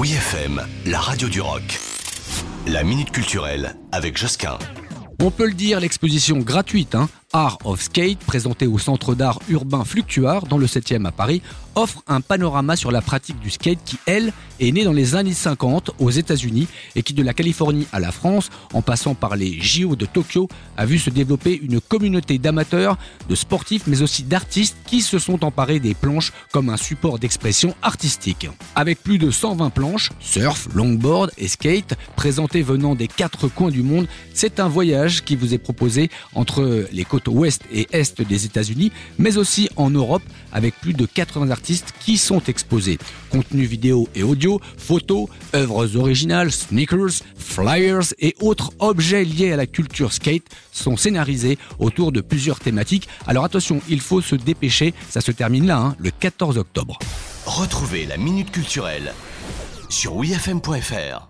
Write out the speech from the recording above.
Oui FM, la radio du rock. La minute culturelle avec Josquin. On peut le dire, l'exposition gratuite, hein, Art of Skate, présentée au Centre d'art urbain Fluctuar dans le 7e à Paris, offre un panorama sur la pratique du skate qui, elle, est née dans les années 50 aux États-Unis et qui, de la Californie à la France, en passant par les JO de Tokyo, a vu se développer une communauté d'amateurs, de sportifs, mais aussi d'artistes qui se sont emparés des planches comme un support d'expression artistique. Avec plus de 120 planches, surf, longboard et skate, présentées venant des quatre coins du monde, c'est un voyage qui vous est proposé entre les côtes ouest et est des États-Unis, mais aussi en Europe, avec plus de 80 artistes qui sont exposés. Contenu vidéo et audio, photos, œuvres originales, sneakers, flyers et autres objets liés à la culture skate sont scénarisés autour de plusieurs thématiques. Alors attention, il faut se dépêcher, ça se termine là, hein, le 14 octobre. Retrouvez la Minute Culturelle sur wfm.fr.